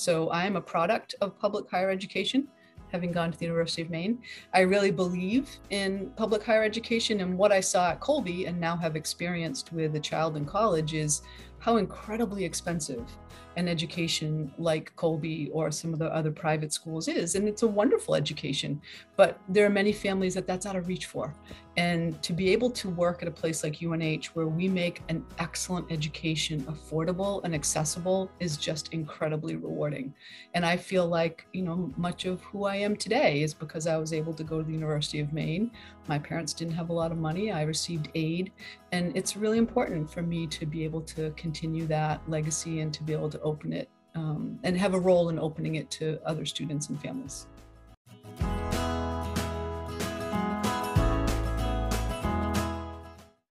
So I am a product of public higher education having gone to the University of Maine. I really believe in public higher education and what I saw at Colby and now have experienced with a child in college is how incredibly expensive an education like Colby or some of the other private schools is. And it's a wonderful education, but there are many families that that's out of reach for. And to be able to work at a place like UNH where we make an excellent education affordable and accessible is just incredibly rewarding. And I feel like, you know, much of who I am today is because I was able to go to the University of Maine. My parents didn't have a lot of money. I received aid. And it's really important for me to be able to continue that legacy and to be able to open it um, and have a role in opening it to other students and families.